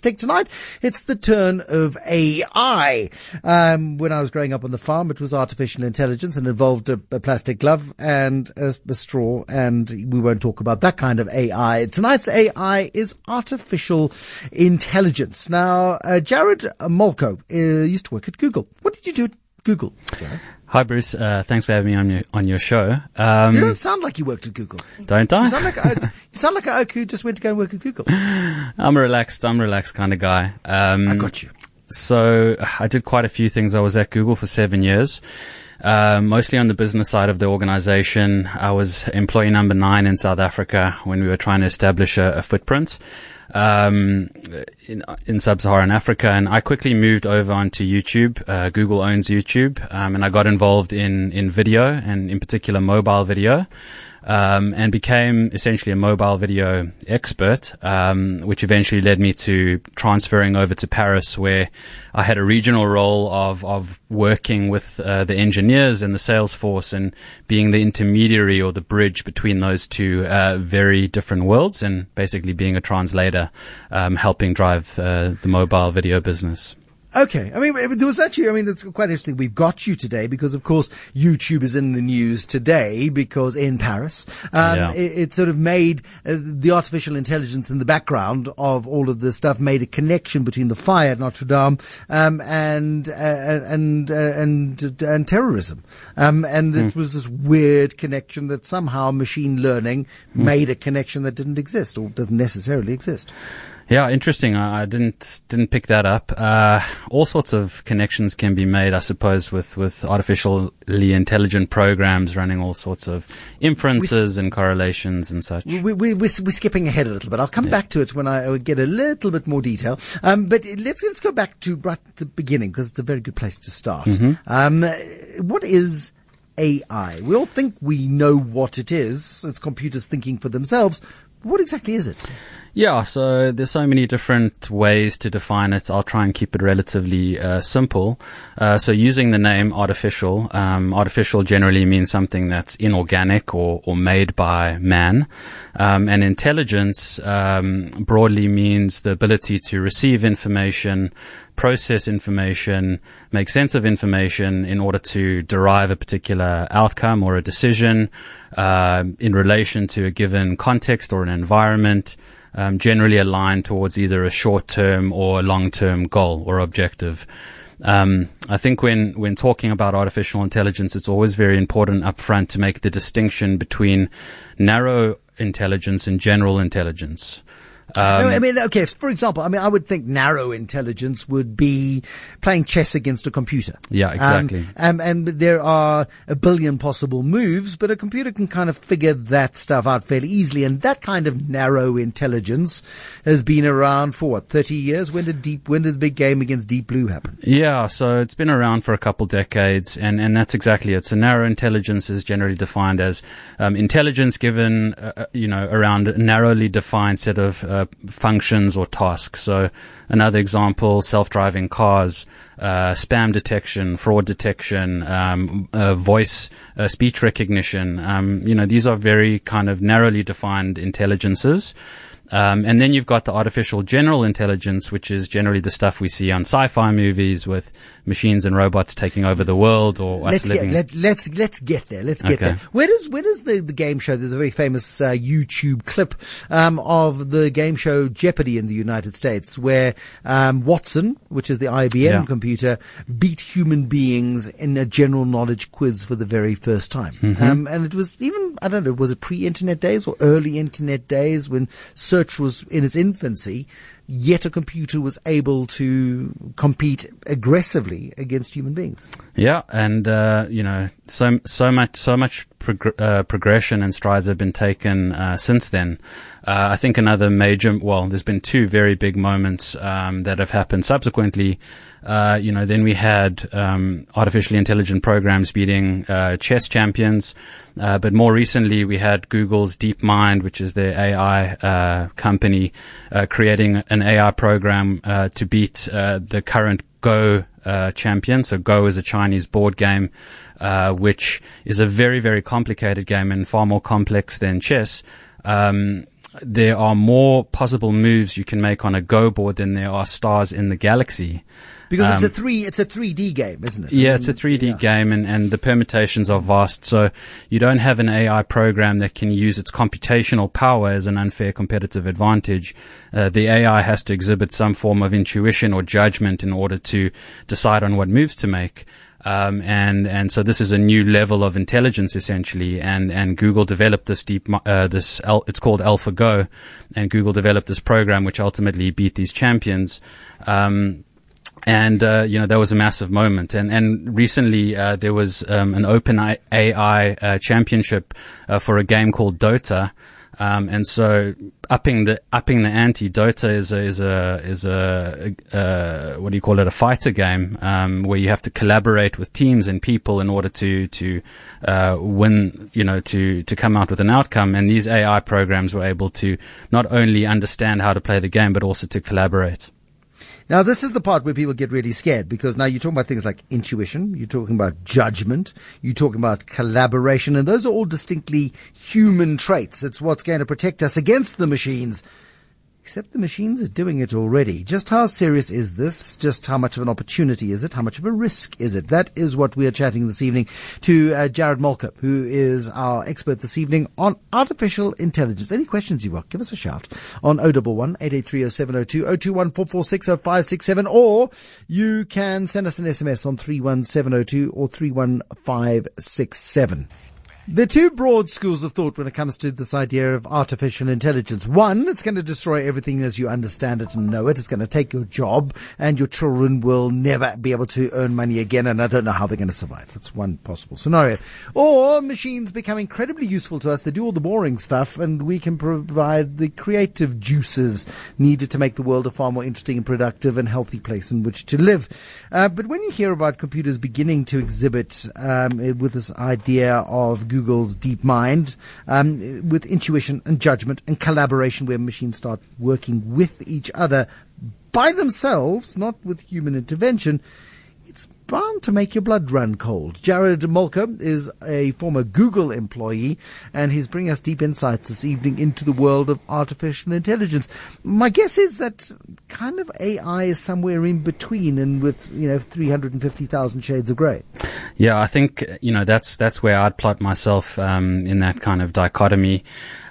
Take tonight, it's the turn of AI. Um, when I was growing up on the farm, it was artificial intelligence and involved a, a plastic glove and a, a, straw, and we won't talk about that kind of AI. Tonight's AI is artificial intelligence. Now, uh, Jared Molko uh, used to work at Google. What did you do Google? Jared? Hi, Bruce. Uh, thanks for having me on your on your show. Um, you don't sound like you worked at Google. Don't I? You sound like a, you sound like a oak who just went to go and work at Google. I'm a relaxed. I'm a relaxed kind of guy. Um, I got you. So I did quite a few things. I was at Google for seven years. Uh, mostly on the business side of the organization. I was employee number nine in South Africa when we were trying to establish a, a footprint um, in, in sub-Saharan Africa, and I quickly moved over onto YouTube. Uh, Google owns YouTube, um, and I got involved in in video and in particular mobile video um, and became essentially a mobile video expert, um, which eventually led me to transferring over to Paris, where I had a regional role of of working with uh, the engineers and the sales force, and being the intermediary or the bridge between those two uh, very different worlds, and basically being a translator, um, helping drive uh, the mobile video business. Okay. I mean, there was actually, I mean, it's quite interesting. We've got you today because, of course, YouTube is in the news today because in Paris, um, yeah. it, it, sort of made uh, the artificial intelligence in the background of all of this stuff made a connection between the fire at Notre Dame, um, and, uh, and, uh, and, and terrorism. Um, and it hmm. was this weird connection that somehow machine learning mm. made a connection that didn't exist or doesn't necessarily exist. Yeah, interesting. I, didn't didn't pick that up. Uh, all sorts of connections can be made, I suppose, with with artificially intelligent programs running all sorts of inferences we, and correlations and such. We, we, we, we're, skipping ahead a little bit. I'll come yeah. back to it when I get a little bit more detail. Um, but let's let's go back to right at the beginning because it's a very good place to start. Mm-hmm. Um, what is AI? We all think we know what it is. It's computers thinking for themselves. What exactly is it? Yeah, so there's so many different ways to define it. I'll try and keep it relatively uh, simple. Uh, so using the name artificial, um, artificial generally means something that's inorganic or, or made by man. Um, and intelligence um, broadly means the ability to receive information, process information, make sense of information in order to derive a particular outcome or a decision uh, in relation to a given context or an environment um, generally aligned towards either a short term or a long term goal or objective. Um, I think when, when talking about artificial intelligence, it's always very important upfront to make the distinction between narrow intelligence and general intelligence. Um, no, I mean, okay. For example, I mean, I would think narrow intelligence would be playing chess against a computer. Yeah, um, exactly. Um, and there are a billion possible moves, but a computer can kind of figure that stuff out fairly easily. And that kind of narrow intelligence has been around for what thirty years. When did deep? When did the big game against Deep Blue happen? Yeah, so it's been around for a couple decades, and and that's exactly it. So narrow intelligence is generally defined as um, intelligence given, uh, uh you know, around a narrowly defined set of uh, functions or tasks. So another example, self-driving cars, uh, spam detection, fraud detection, um, uh, voice, uh, speech recognition. Um, you know, these are very kind of narrowly defined intelligences. Um, and then you've got the artificial general intelligence, which is generally the stuff we see on sci-fi movies with machines and robots taking over the world or let's us living. Get, let, let's, let's get there. Let's get okay. there. Where does where does the, the game show? There's a very famous uh, YouTube clip um, of the game show Jeopardy in the United States, where um, Watson, which is the IBM yeah. computer, beat human beings in a general knowledge quiz for the very first time. Mm-hmm. Um, and it was even I don't know, was it pre-internet days or early internet days when search was in its infancy? Yet a computer was able to compete aggressively against human beings. Yeah, and uh, you know, so so much so much prog- uh, progression and strides have been taken uh, since then. Uh, I think another major, well, there's been two very big moments um, that have happened subsequently. Uh, you know, then we had um, artificially intelligent programs beating uh, chess champions, but more recently we had Google's DeepMind, which is their AI company, creating an AI program uh, to beat uh, the current Go uh, champion. So Go is a Chinese board game, which is a very very complicated game and far more complex than chess. Um, there are more possible moves you can make on a Go board than there are stars in the galaxy. Because um, it's a um, three, it's a 3D game, isn't it? Yeah, I mean, it's a 3D yeah. game and, and the permutations are vast. So you don't have an AI program that can use its computational power as an unfair competitive advantage. Uh, the AI has to exhibit some form of intuition or judgment in order to decide on what moves to make. Um, and and so this is a new level of intelligence essentially. And and Google developed this deep uh, this it's called AlphaGo, and Google developed this program which ultimately beat these champions. Um, and uh, you know that was a massive moment. And and recently uh, there was um, an Open AI uh, championship uh, for a game called Dota. Um, and so upping the upping the ante, Dota is a is a is a, a what do you call it? A fighter game um, where you have to collaborate with teams and people in order to to uh, win. You know, to to come out with an outcome. And these AI programs were able to not only understand how to play the game, but also to collaborate. Now, this is the part where people get really scared because now you're talking about things like intuition, you're talking about judgment, you're talking about collaboration, and those are all distinctly human traits. It's what's going to protect us against the machines Except the machines are doing it already. Just how serious is this? Just how much of an opportunity is it? How much of a risk is it? That is what we are chatting this evening to uh, Jared Molko, who is our expert this evening on artificial intelligence. Any questions you've got, give us a shout on 011 8830702 021 or you can send us an SMS on 31702 or 31567. There are two broad schools of thought when it comes to this idea of artificial intelligence. One, it's going to destroy everything as you understand it and know it. It's going to take your job and your children will never be able to earn money again and I don't know how they're going to survive. That's one possible scenario. Or machines become incredibly useful to us. They do all the boring stuff and we can provide the creative juices needed to make the world a far more interesting and productive and healthy place in which to live. Uh, but when you hear about computers beginning to exhibit um, with this idea of Google's DeepMind, um, with intuition and judgment and collaboration where machines start working with each other by themselves, not with human intervention bound to make your blood run cold. Jared Molko is a former Google employee, and he's bringing us deep insights this evening into the world of artificial intelligence. My guess is that kind of AI is somewhere in between, and with you know 350,000 shades of grey. Yeah, I think you know that's that's where I'd plot myself um, in that kind of dichotomy.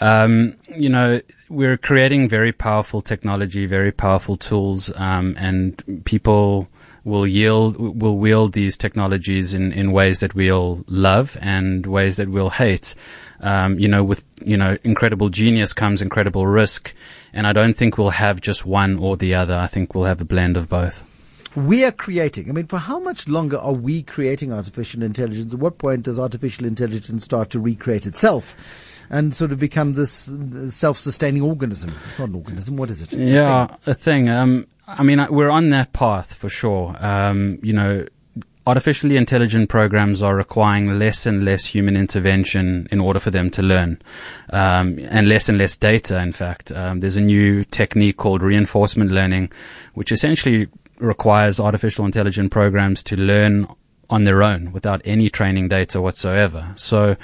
Um, you know, we're creating very powerful technology, very powerful tools, um, and people will yield will wield these technologies in, in ways that we'll love and ways that we'll hate. Um, you know, with you know incredible genius comes incredible risk, and I don't think we'll have just one or the other. I think we'll have a blend of both. We are creating. I mean, for how much longer are we creating artificial intelligence? At what point does artificial intelligence start to recreate itself? And sort of become this self-sustaining organism. It's not an organism. What is it? Yeah, a thing. A thing. Um, I mean, we're on that path for sure. Um, you know, artificially intelligent programs are requiring less and less human intervention in order for them to learn, um, and less and less data. In fact, um, there's a new technique called reinforcement learning, which essentially requires artificial intelligent programs to learn on their own without any training data whatsoever. So,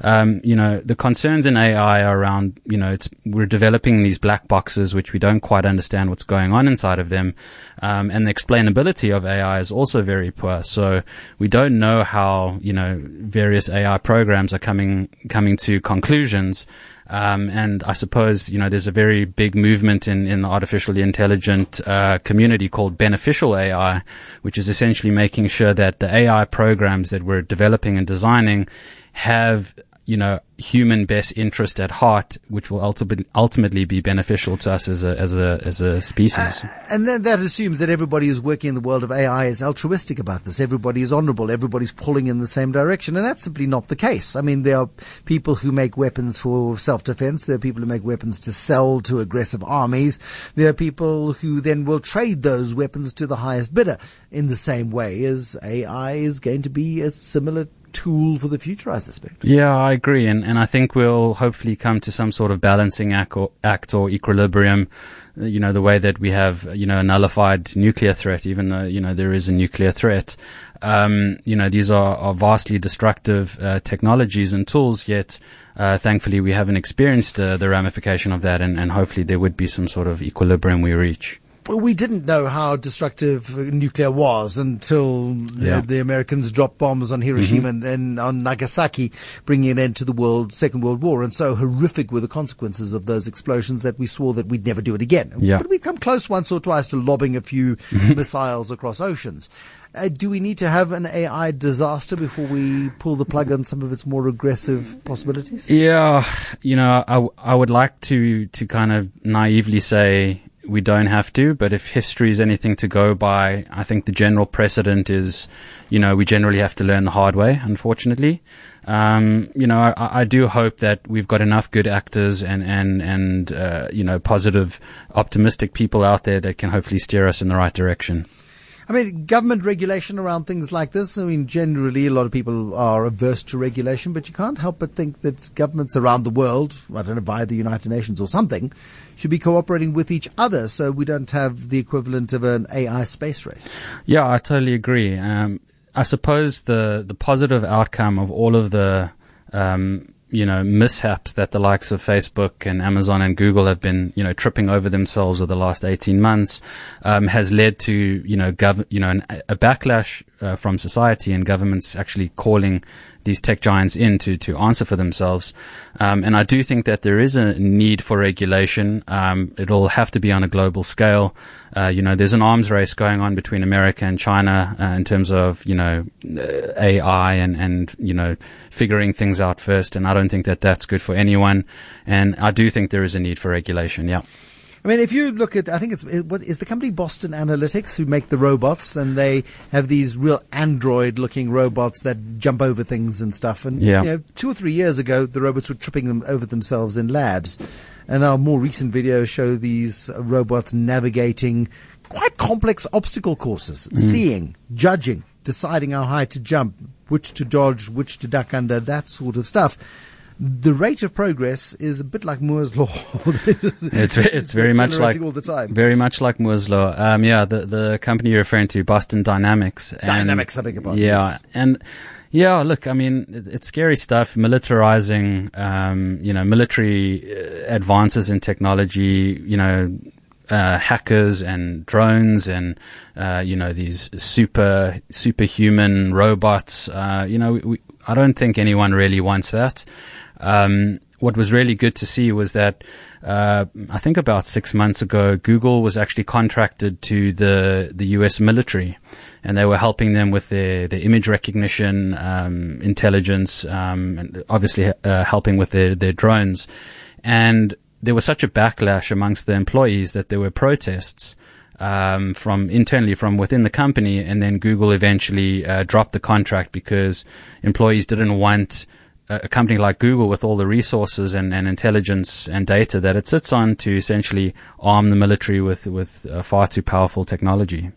um, you know, the concerns in AI are around, you know, it's, we're developing these black boxes which we don't quite understand what's going on inside of them. Um, and the explainability of AI is also very poor. So we don't know how, you know, various AI programs are coming, coming to conclusions. Um, and I suppose, you know, there's a very big movement in, in the artificially intelligent uh, community called beneficial AI, which is essentially making sure that the AI programs that we're developing and designing have you know, human best interest at heart, which will ultimately ultimately be beneficial to us as a as a as a species. Uh, and then that assumes that everybody who's working in the world of AI is altruistic about this. Everybody is honourable. Everybody's pulling in the same direction, and that's simply not the case. I mean, there are people who make weapons for self-defense. There are people who make weapons to sell to aggressive armies. There are people who then will trade those weapons to the highest bidder in the same way as AI is going to be a similar tool for the future, I suspect. Yeah, I agree. And, and I think we'll hopefully come to some sort of balancing act or, act or equilibrium you know, the way that we have, you know, a nullified nuclear threat, even though, you know, there is a nuclear threat. Um, you know, these are, are vastly destructive uh, technologies and tools, yet uh, thankfully we haven't experienced uh, the ramification of that, and, and hopefully there would be some sort of equilibrium we reach we didn't know how destructive nuclear was until yeah. the, the, Americans dropped bombs on Hiroshima mm-hmm. and then on Nagasaki, bringing an end to the world Second World War. And so horrific were the consequences of those explosions that we swore that we'd never do it again. Yeah. But we come close once or twice to lobbing a few missiles across oceans. Uh, do we need to have an AI disaster before we pull the plug on some of its more aggressive possibilities? Yeah, you know, I, I would like to to kind of naively say we don't have to, but if history is anything to go by, I think the general precedent is, you know, we generally have to learn the hard way, unfortunately. Um, you know, I, I, do hope that we've got enough good actors and, and, and, uh, you know, positive, optimistic people out there that can hopefully steer us in the right direction. I mean, government regulation around things like this. I mean, generally, a lot of people are averse to regulation, but you can't help but think that governments around the world, I don't know, via the United Nations or something, should be cooperating with each other so we don't have the equivalent of an AI space race. Yeah, I totally agree. Um, I suppose the, the positive outcome of all of the um, you know, mishaps that the likes of Facebook and Amazon and Google have been, you know, tripping over themselves over the last 18 months, um, has led to, you know, gov- you know, an, a backlash uh, from society and governments actually calling these tech giants in to, to answer for themselves. Um, and I do think that there is a need for regulation. Um, it'll have to be on a global scale. Uh, you know, there's an arms race going on between America and China uh, in terms of, you know, uh, AI and, and, you know, figuring things out first. And I don't think that that's good for anyone. And I do think there is a need for regulation. Yeah. I mean, if you look at, I think it's what is the company Boston Analytics who make the robots, and they have these real android-looking robots that jump over things and stuff. And yeah. you know, two or three years ago, the robots were tripping them over themselves in labs, and our more recent videos show these robots navigating quite complex obstacle courses, mm. seeing, judging, deciding how high to jump, which to dodge, which to duck under, that sort of stuff the rate of progress is a bit like Moore's law. it's it's very much like all the time. very much like Moore's law. Um, yeah, the the company you're referring to, Boston Dynamics. And Dynamics, I beg your pardon. Yeah, yes. and. Yeah, look, I mean, it, it's scary stuff. Militarizing, um, you know, military uh, advances in technology, you know, uh, hackers and drones and uh, you know these super superhuman robots. Uh, you know, we, I don't think anyone really wants that. Um, what was really good to see was that uh, I think about six months ago, Google was actually contracted to the the U.S. military, and they were helping them with their, their image recognition, um, intelligence, um, and obviously uh, helping with their their drones. And there was such a backlash amongst the employees that there were protests. Um, from internally from within the company, and then Google eventually uh, dropped the contract because employees didn't want a company like Google with all the resources and, and intelligence and data that it sits on to essentially arm the military with, with uh, far too powerful technology.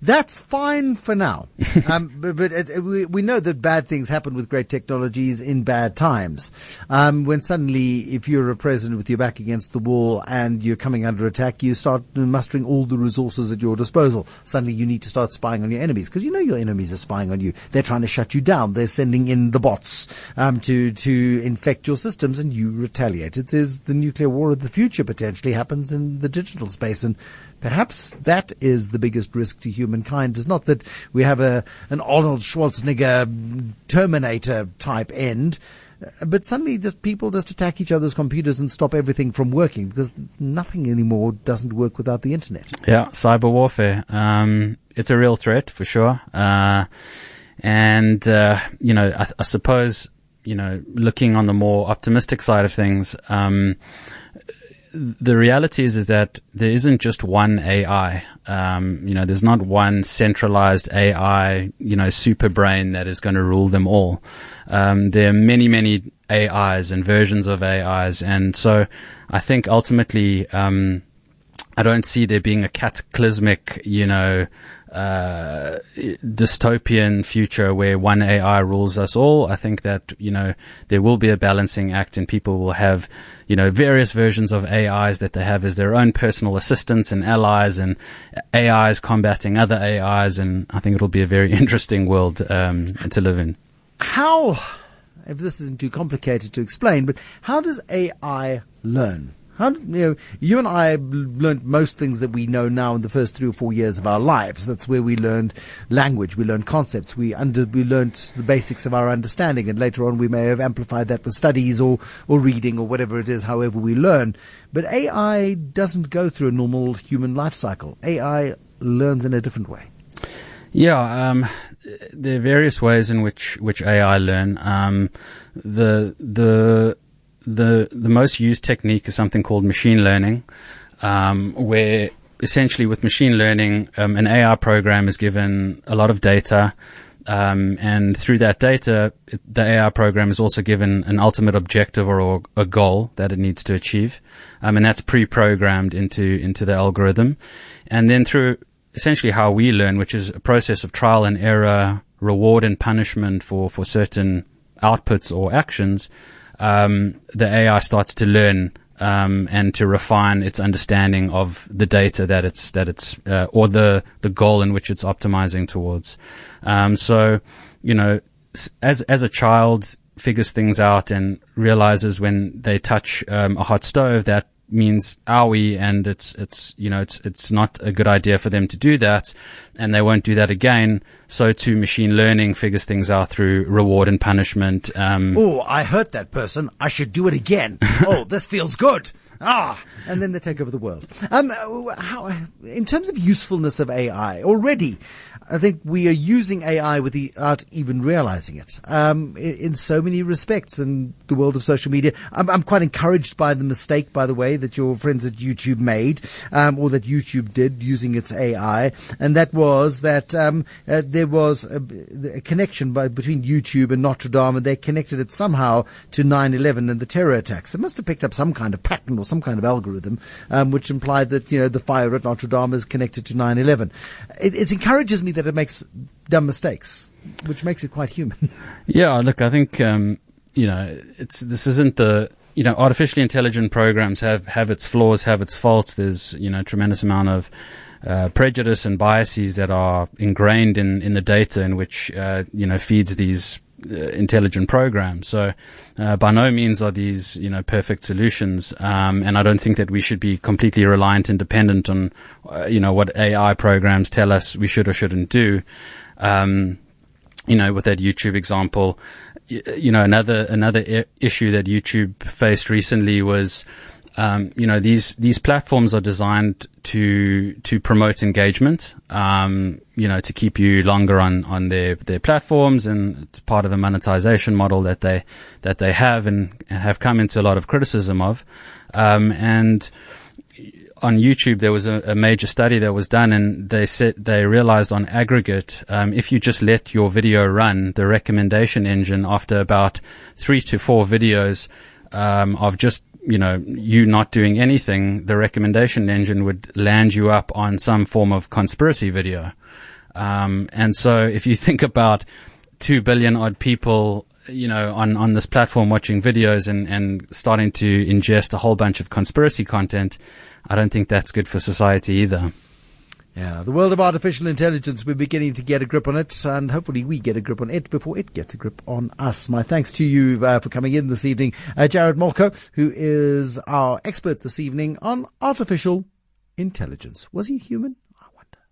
That's fine for now. um, but, but it, we, we know that bad things happen with great technologies in bad times. Um, when suddenly, if you're a president with your back against the wall and you're coming under attack, you start mustering all the resources at your disposal. Suddenly you need to start spying on your enemies because you know your enemies are spying on you. They're trying to shut you down. They're sending in the bots um, to, to infect your systems and you retaliate. It is the nuclear war of the future potentially happens in the digital space and Perhaps that is the biggest risk to humankind. Is not that we have a an Arnold Schwarzenegger Terminator type end, but suddenly just people just attack each other's computers and stop everything from working because nothing anymore doesn't work without the internet. Yeah, cyber warfare. Um, it's a real threat for sure. Uh, and uh, you know, I, I, suppose you know, looking on the more optimistic side of things. Um, the reality is is that there isn't just one AI. Um, you know, there's not one centralized AI, you know, super brain that is going to rule them all. Um, there are many, many AIs and versions of AIs, and so I think ultimately, um, I don't see there being a cataclysmic, you know, uh, dystopian future where one AI rules us all. I think that, you know, there will be a balancing act and people will have, you know, various versions of AIs that they have as their own personal assistants and allies and AIs combating other AIs. And I think it'll be a very interesting world, um, to live in. How, if this isn't too complicated to explain, but how does AI learn? How, you know, you and I learned most things that we know now in the first three or four years of our lives. That's where we learned language, we learned concepts, we under, we learned the basics of our understanding, and later on we may have amplified that with studies or, or reading or whatever it is, however we learn. But AI doesn't go through a normal human life cycle. AI learns in a different way. Yeah, um, there are various ways in which, which AI learn. Um, the the the the most used technique is something called machine learning, um, where essentially with machine learning, um, an AI program is given a lot of data. Um, and through that data, the AI program is also given an ultimate objective or, a goal that it needs to achieve, um, and that's pre-programmed into into the algorithm. And then through essentially how we learn, which is a process of trial and error, reward and punishment for for certain outputs or actions, um, the AI starts to learn um, and to refine its understanding of the data that it's that it's uh, or the the goal in which it's optimizing towards. Um, so, you know, as as a child figures things out and realizes when they touch um, a hot stove that means owie and it's it's you know it's it's not a good idea for them to do that. And they won't do that again. So too machine learning figures things out through reward and punishment um, oh i hurt that person. I should do it again. Oh this feels good. Ah and then they take over the world. Um, how, in terms of usefulness of ai already I think we are using AI without even realizing it um, in, so many respects in the world of social media. I'm, I'm, quite encouraged by the mistake, by the way, that your friends at YouTube made, um, or that YouTube did using its AI, and that was that um, uh, there was a, a connection by, between YouTube and Notre Dame, and they connected it somehow to 9/11 and the terror attacks. It must have picked up some kind of pattern or some kind of algorithm, um, which implied that you know the fire at Notre Dame is connected to 9/11. It, it encourages me that it makes dumb mistakes, which makes it quite human. yeah, look, I think um, you know it's this isn't the you know artificially intelligent programs have have its flaws, have its faults. There's you know a tremendous amount of uh, prejudice and biases that are ingrained in, in the data in which uh, you know feeds these intelligent programs. So uh, by no means are these you know perfect solutions, um, and I don't think that we should be completely reliant and dependent on uh, you know what AI programs tell us we should or shouldn't do. Um, you know, with that YouTube example, you, know another another issue that YouTube faced recently was um, you know these these platforms are designed to to promote engagement. Um, you know to keep you longer on on their their platforms, and it's part of a monetization model that they that they have and, have come into a lot of criticism of. Um, and on YouTube, there was a, a, major study that was done, and they said they realized on aggregate, um, if you just let your video run, the recommendation engine after about three to four videos um, of just you know, you not doing anything, the recommendation engine would land you up on some form of conspiracy video. Um, and so if you think about two billion odd people, you know, on, on this platform watching videos and, and starting to ingest a whole bunch of conspiracy content, I don't think that's good for society either. Yeah, the world of artificial intelligence, we're beginning to get a grip on it, and hopefully we get a grip on it before it gets a grip on us. My thanks to you uh, for coming in this evening, uh, Jared Molko, who is our expert this evening on artificial intelligence. Was he human?